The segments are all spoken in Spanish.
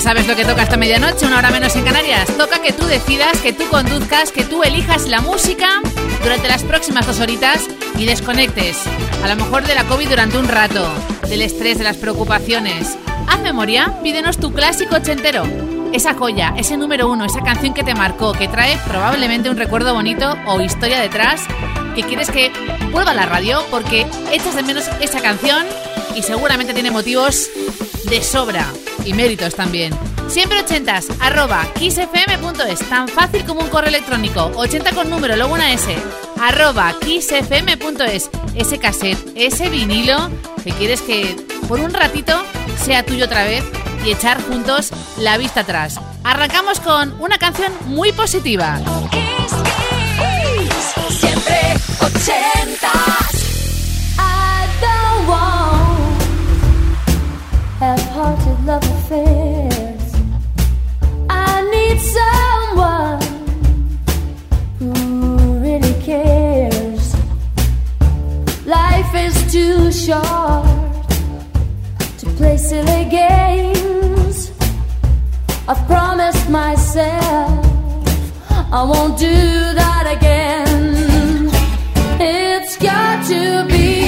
Sabes lo que toca hasta medianoche, una hora menos en Canarias. Toca que tú decidas, que tú conduzcas, que tú elijas la música durante las próximas dos horitas y desconectes. A lo mejor de la COVID durante un rato, del estrés, de las preocupaciones. Haz memoria, pídenos tu clásico ochentero. Esa joya, ese número uno, esa canción que te marcó, que trae probablemente un recuerdo bonito o historia detrás, que quieres que vuelva a la radio porque echas de menos esa canción y seguramente tiene motivos de sobra y méritos también. Siempre 80s, arroba kissfm.es, tan fácil como un correo electrónico, 80 con número, luego una S, arroba kissfm.es, ese cassette, ese vinilo que quieres que por un ratito sea tuyo otra vez y echar juntos la vista atrás. Arrancamos con una canción muy positiva. Siempre 80. Love affairs. I need someone who really cares. Life is too short to play silly games. I've promised myself I won't do that again. It's got to be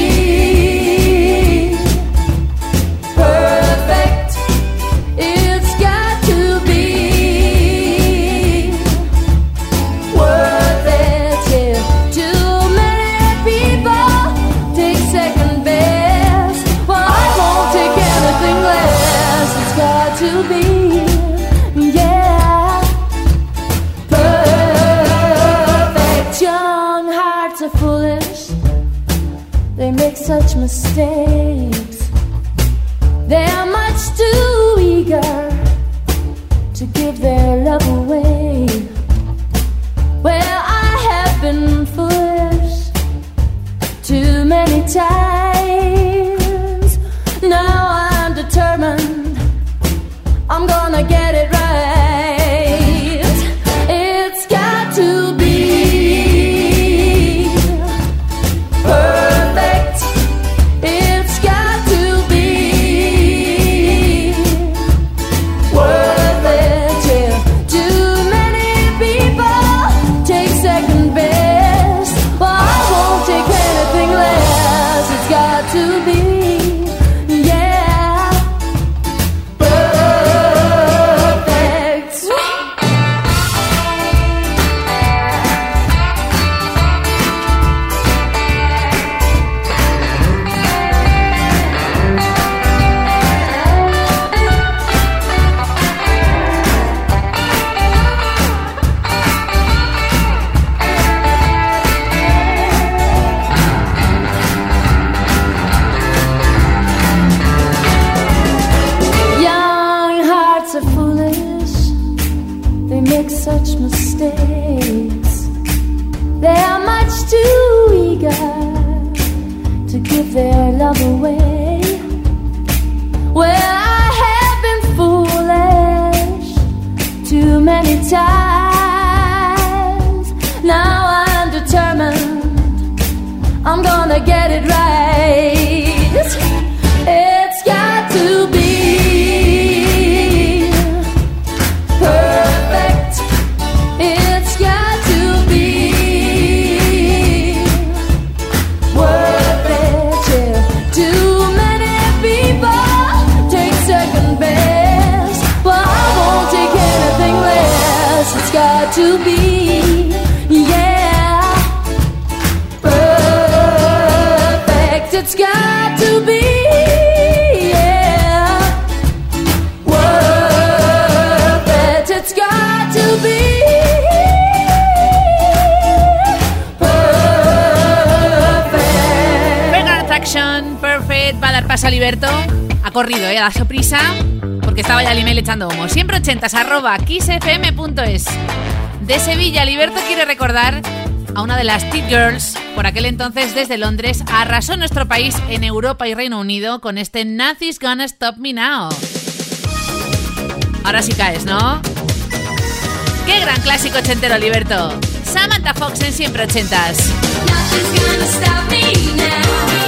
dado prisa porque estaba ya el email echando humo. Siempre ochentas, arroba kissfm.es. De Sevilla, Liberto quiere recordar a una de las Teen Girls, por aquel entonces desde Londres, arrasó nuestro país en Europa y Reino Unido con este Nothing's Gonna Stop Me Now. Ahora sí caes, ¿no? ¡Qué gran clásico ochentero, Liberto! Samantha Fox en Siempre Ochentas. Nothing's gonna stop me now.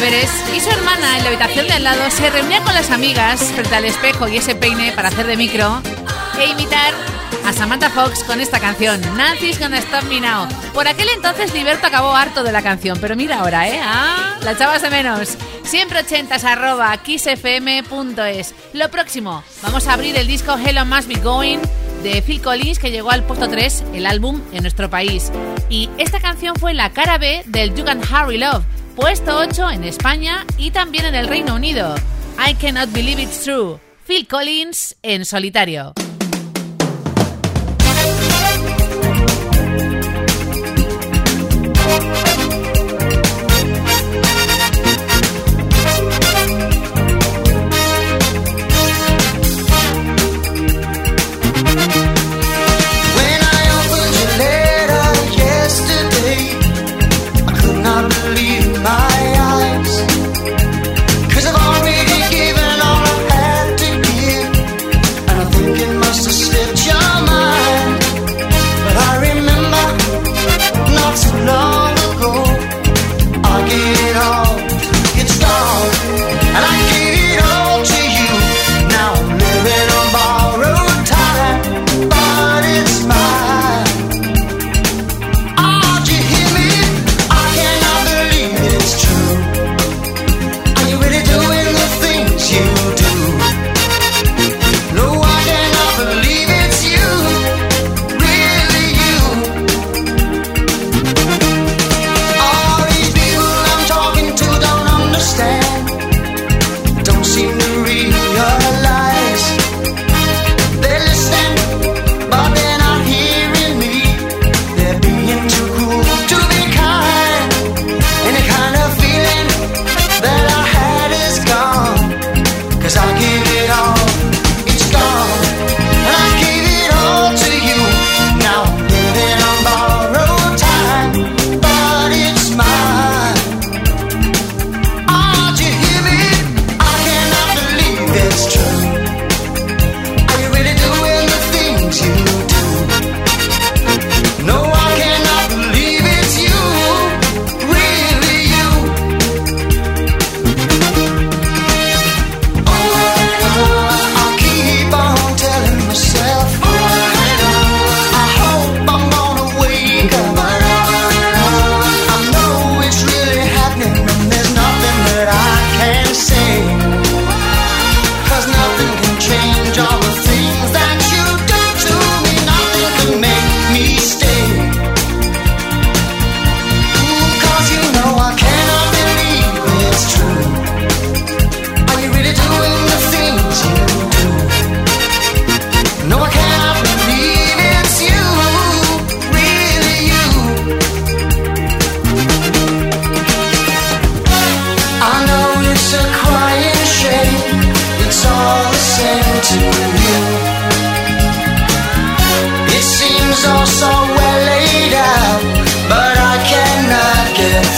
deberes y su hermana en la habitación de al lado se reunía con las amigas frente al espejo y ese peine para hacer de micro e imitar a Samantha Fox con esta canción, Nancy's Gonna Stop Me Now. Por aquel entonces Liberto acabó harto de la canción, pero mira ahora, ¿eh? Ah, la echabas de menos. Siempre ochentas arroba kissfm.es. Lo próximo, vamos a abrir el disco Hello Must Be Going de Phil Collins que llegó al puesto 3, el álbum en nuestro país. Y esta canción fue la cara B del You Can Harry Love puesto 8 en España y también en el Reino Unido. I Cannot Believe It's True, Phil Collins en solitario.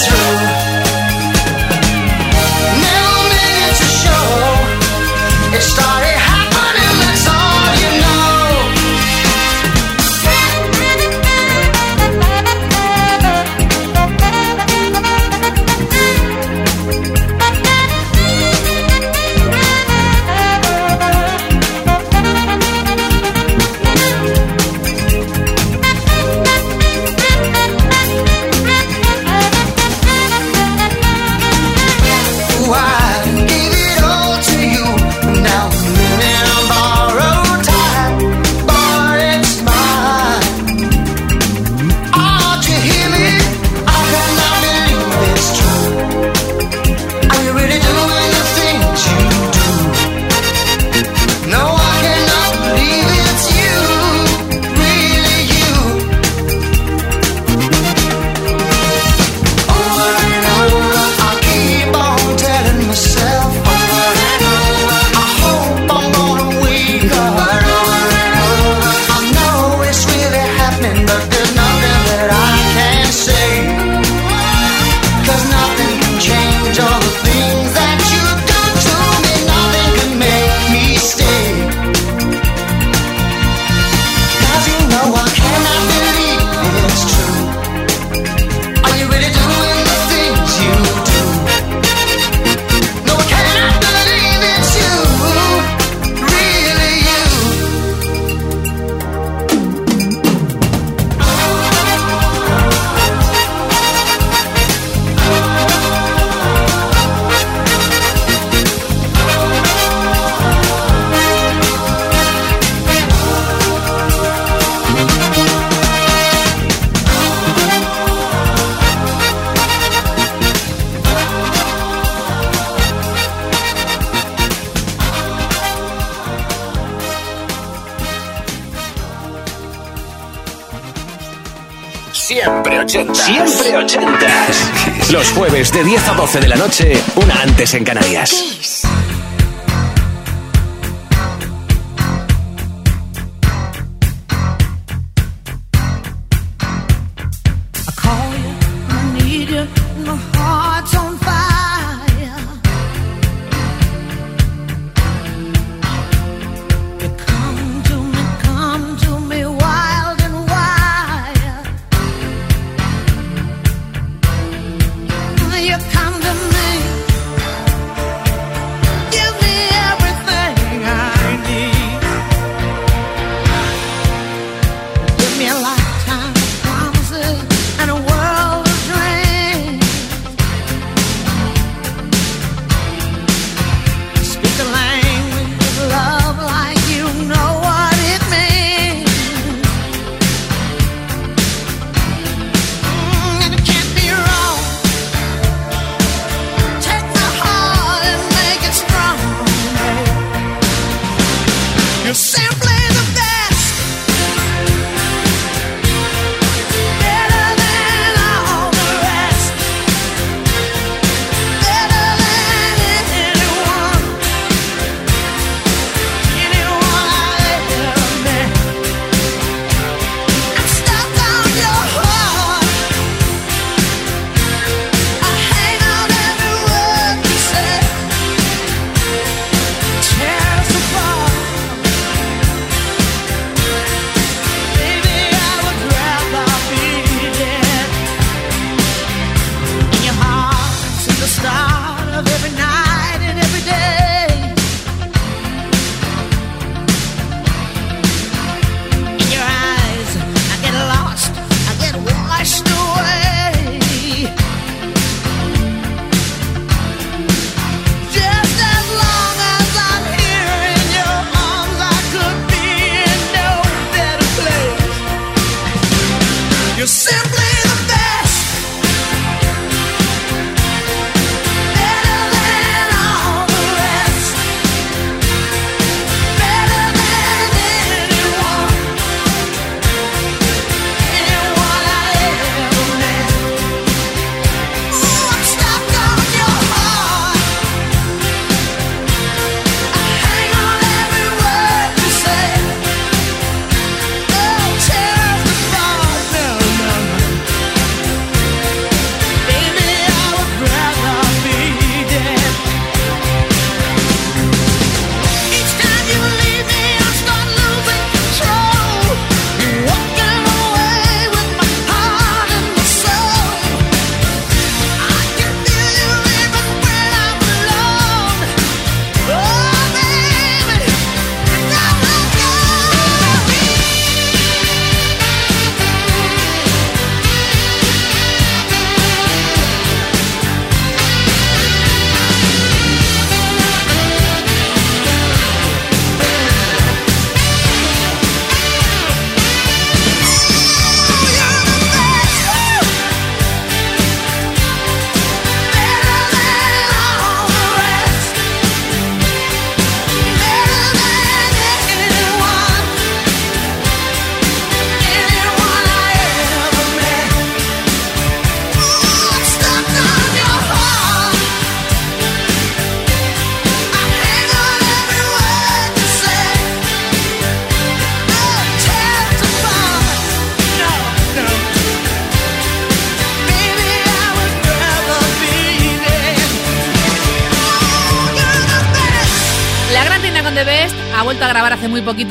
through. ochentas. Siempre ochentas. Los jueves de 10 a 12 de la noche, una antes en Canarias.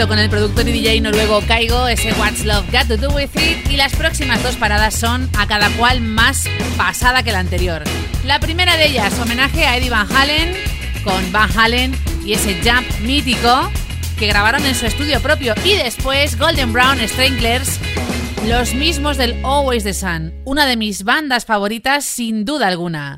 con el productor y DJ noruego Kaigo, ese What's Love Got to Do With It, y las próximas dos paradas son a cada cual más pasada que la anterior. La primera de ellas, homenaje a Eddie Van Halen, con Van Halen y ese jump mítico que grabaron en su estudio propio, y después Golden Brown Stranglers, los mismos del Always the Sun, una de mis bandas favoritas sin duda alguna.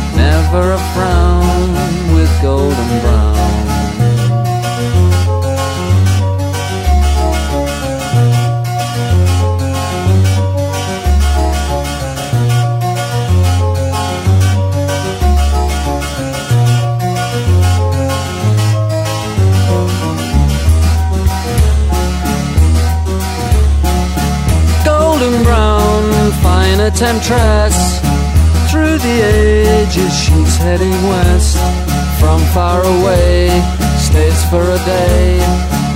never a frown with golden brown golden brown, fine a temptress. Through the ages, heading west. From far away, stays for a day.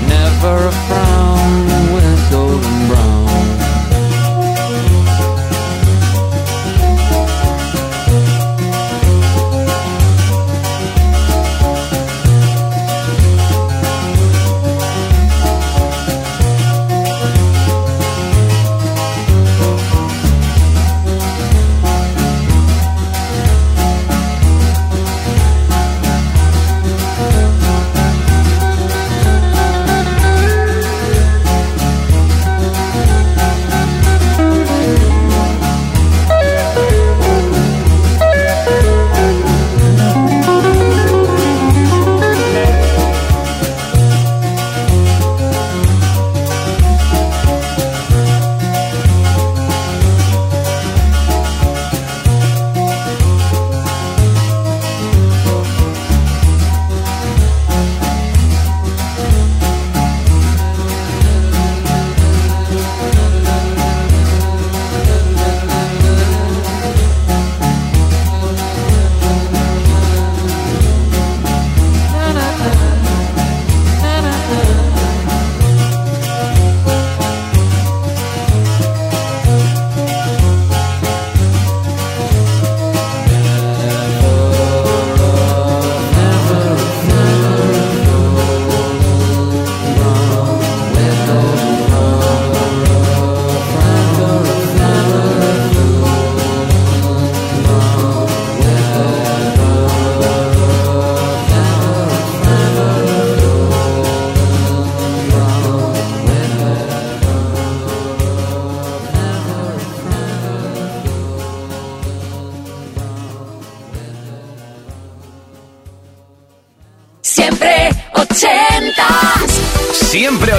Never a frown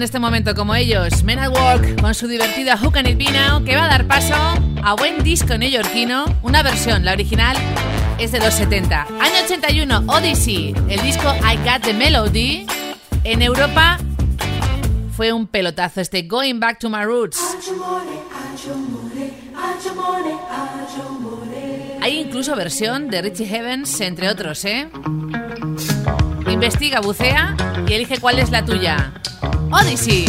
en este momento como ellos. Men at Work con su divertida Who Can It Be Now que va a dar paso a buen disco neoyorquino. Una versión, la original es de los 70. Año 81, Odyssey, el disco I Got the Melody. En Europa fue un pelotazo este Going Back to My Roots. Hay incluso versión de Richie Evans, entre otros, ¿eh? Investiga, bucea y elige cuál es la tuya. Odyssey.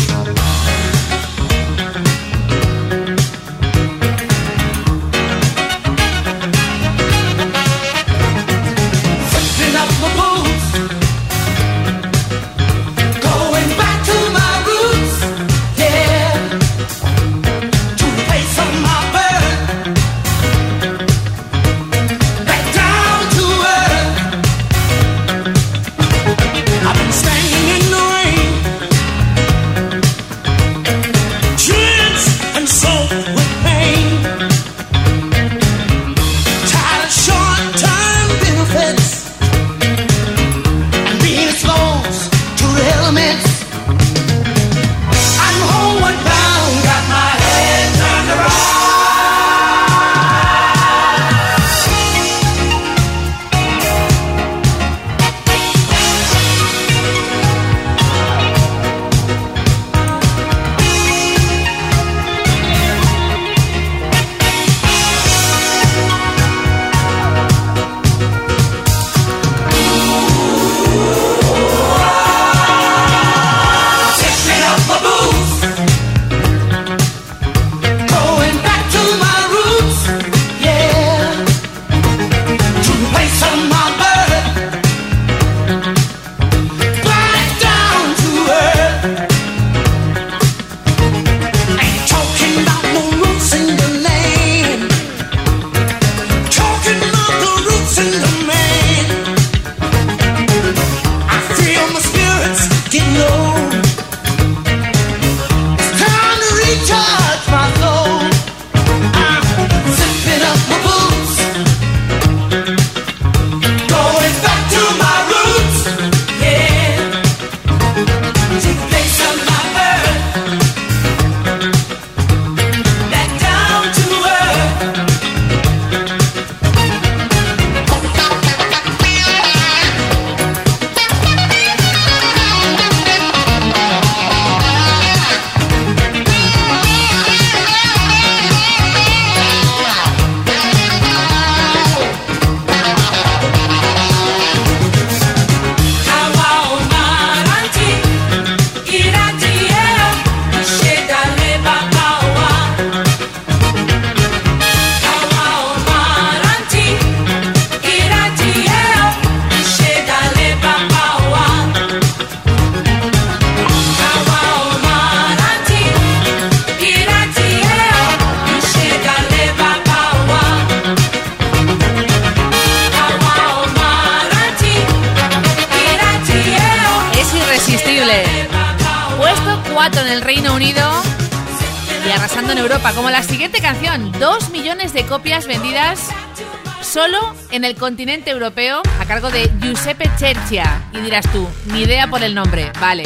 Continente europeo a cargo de Giuseppe Cercia. Y dirás tú, ni idea por el nombre. Vale.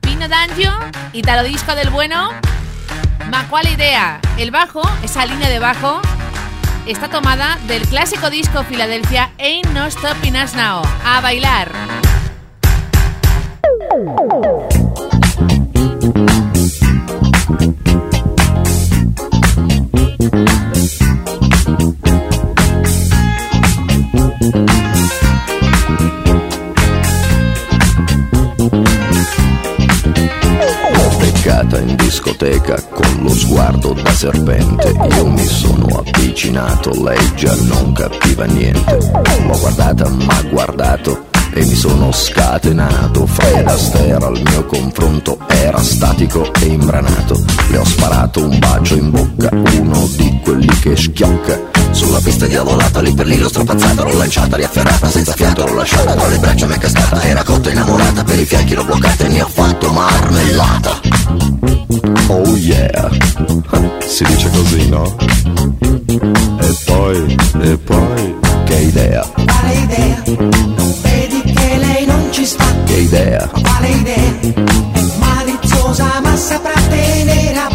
Pino D'Angio, Italo Disco del Bueno. Ma cuál idea. El bajo, esa línea de bajo, está tomada del clásico disco Filadelfia Ain't No Stopping Us Now. A bailar. Discoteca con lo sguardo da serpente. Io mi sono avvicinato, lei già non capiva niente. L'ho guardata, ma guardato e mi sono scatenato. Fred Astaire al mio confronto era statico e imbranato. Le ho sparato un bacio in bocca, uno di quelli che schiocca. Sulla pista diavolata, lì per lì l'ho strapazzata, l'ho lanciata, riafferrata, senza fiato l'ho lasciata, tra le braccia mi è cascata, era cotta innamorata, per i fianchi l'ho bloccata e ne ho fatto marmellata. Oh yeah, si dice così, no? E poi, e poi, che idea, Quale idea? Non vedi che lei non ci sta? che idea, Quale idea? È maliziosa ma saprà tenere a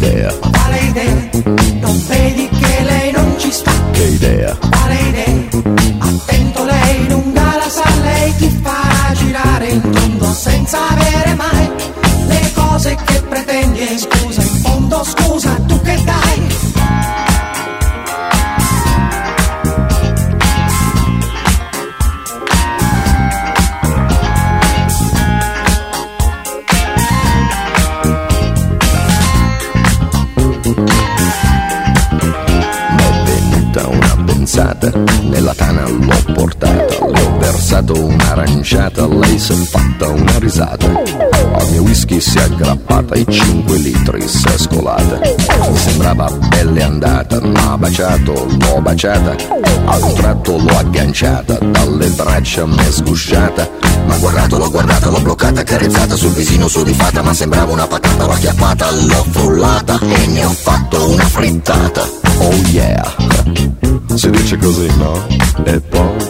idea, Quale idea? Non vedi che lei non ci sta? che idea? Versato un'aranciata, lei si è fatta una risata, al mio whisky si è aggrappata, i 5 litri si è scolata, mi sembrava belle andata, m'ha baciato, l'ho baciata, a un tratto l'ho agganciata, dalle braccia m'è sgusciata, ma guardato, l'ho guardata, l'ho bloccata, carezzata sul visino sudifata, ma sembrava una patata, l'ho acchiappata, l'ho frullata e ne ho fatto una frittata. Oh yeah, si dice così, no? E poi,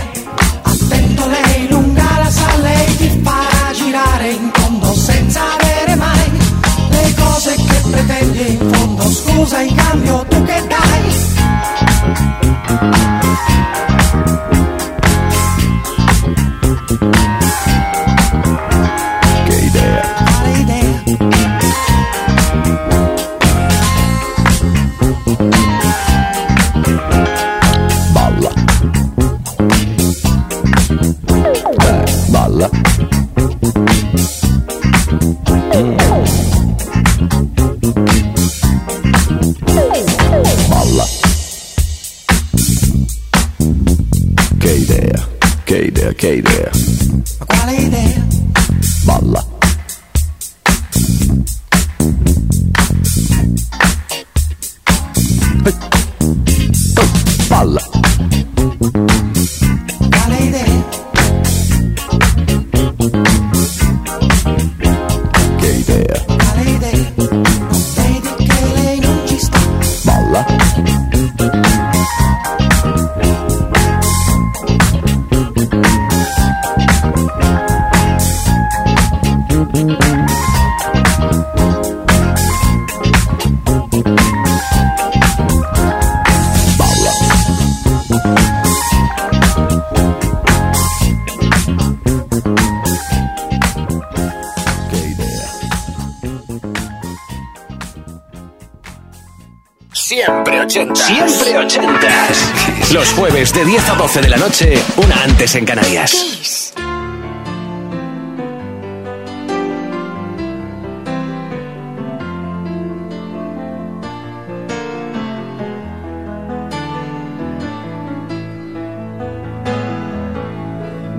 Cambio Okay. De 10 a 12 de la noche, una antes en Canarias. Kiss.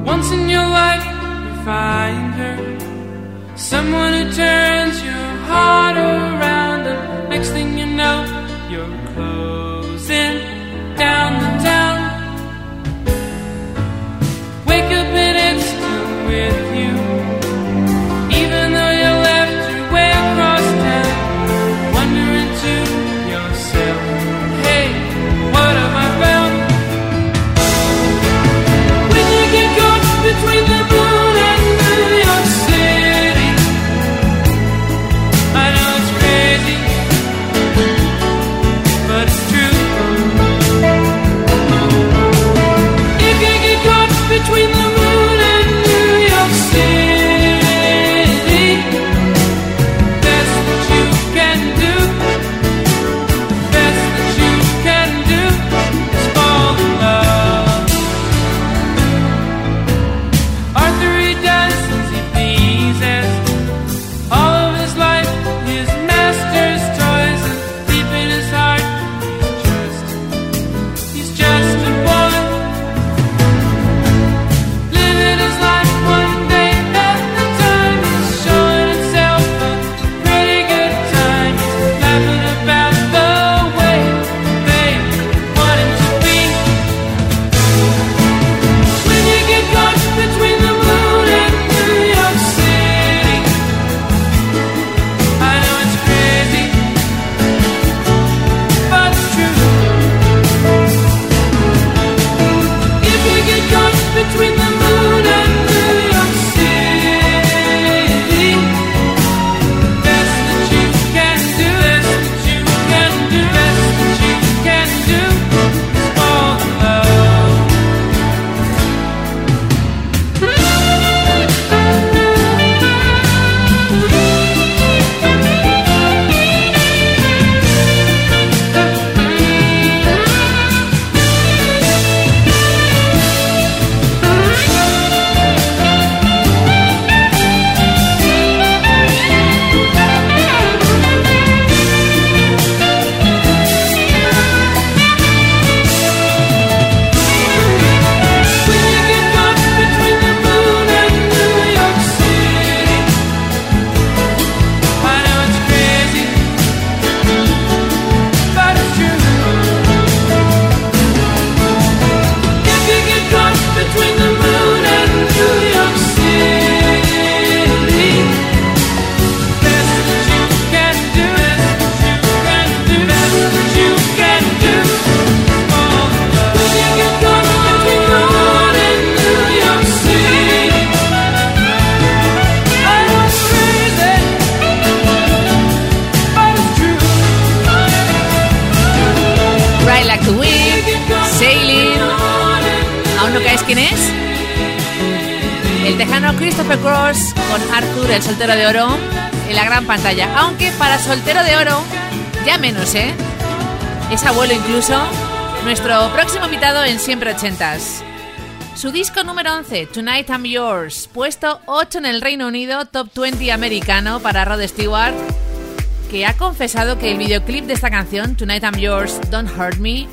Once in your life, you find her, someone who turns your heart around. gran pantalla. Aunque para Soltero de Oro, ya menos, ¿eh? Es abuelo incluso, nuestro próximo invitado en Siempre Ochentas. Su disco número 11, Tonight I'm Yours, puesto 8 en el Reino Unido, top 20 americano para Rod Stewart, que ha confesado que el videoclip de esta canción, Tonight I'm Yours, Don't Hurt Me,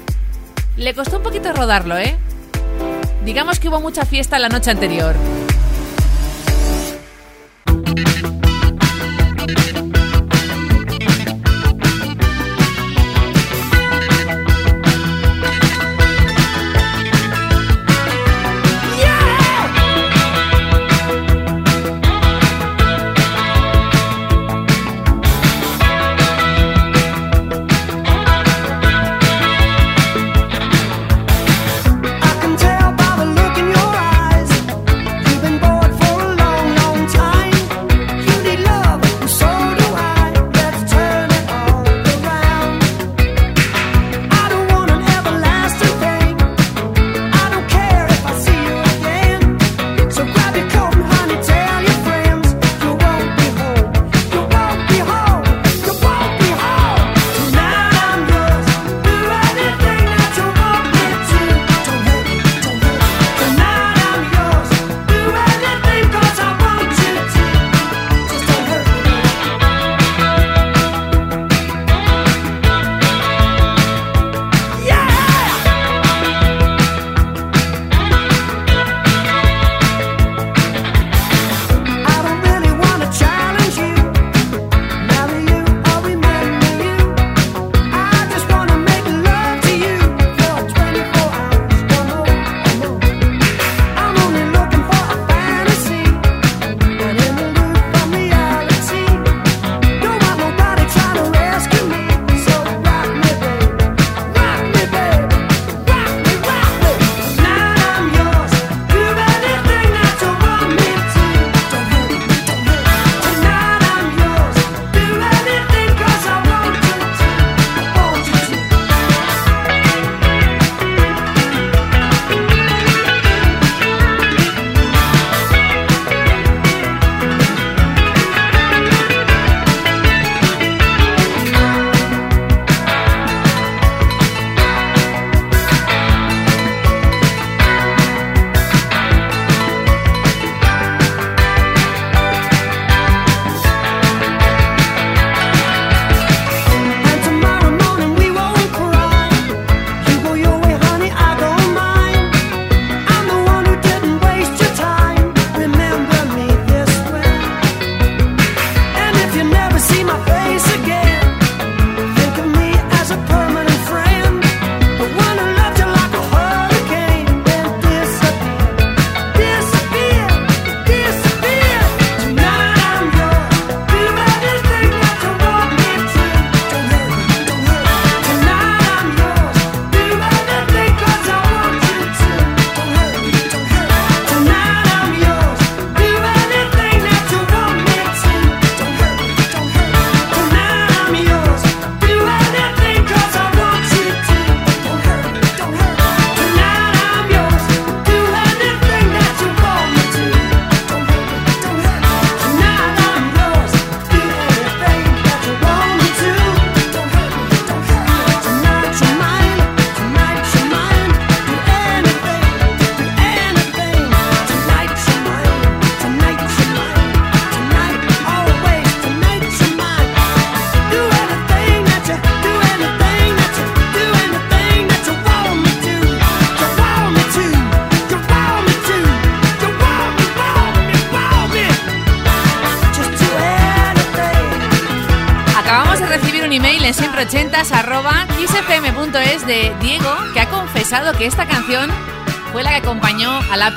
le costó un poquito rodarlo, ¿eh? Digamos que hubo mucha fiesta la noche anterior.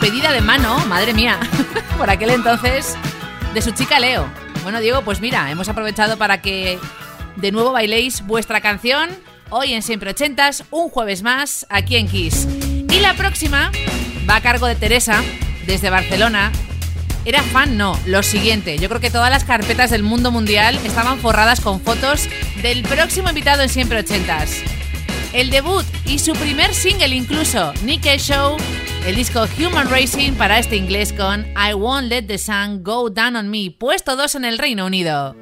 pedida de mano, madre mía, por aquel entonces, de su chica Leo. Bueno, Diego, pues mira, hemos aprovechado para que de nuevo bailéis vuestra canción hoy en Siempre Ochentas, un jueves más, aquí en Kiss. Y la próxima va a cargo de Teresa, desde Barcelona. Era fan, no, lo siguiente. Yo creo que todas las carpetas del mundo mundial estaban forradas con fotos del próximo invitado en Siempre Ochentas el debut y su primer single incluso, Nick Show, el disco Human Racing para este inglés con I Won't Let the Sun Go Down on Me, puesto 2 en el Reino Unido.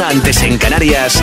Antes en Canarias,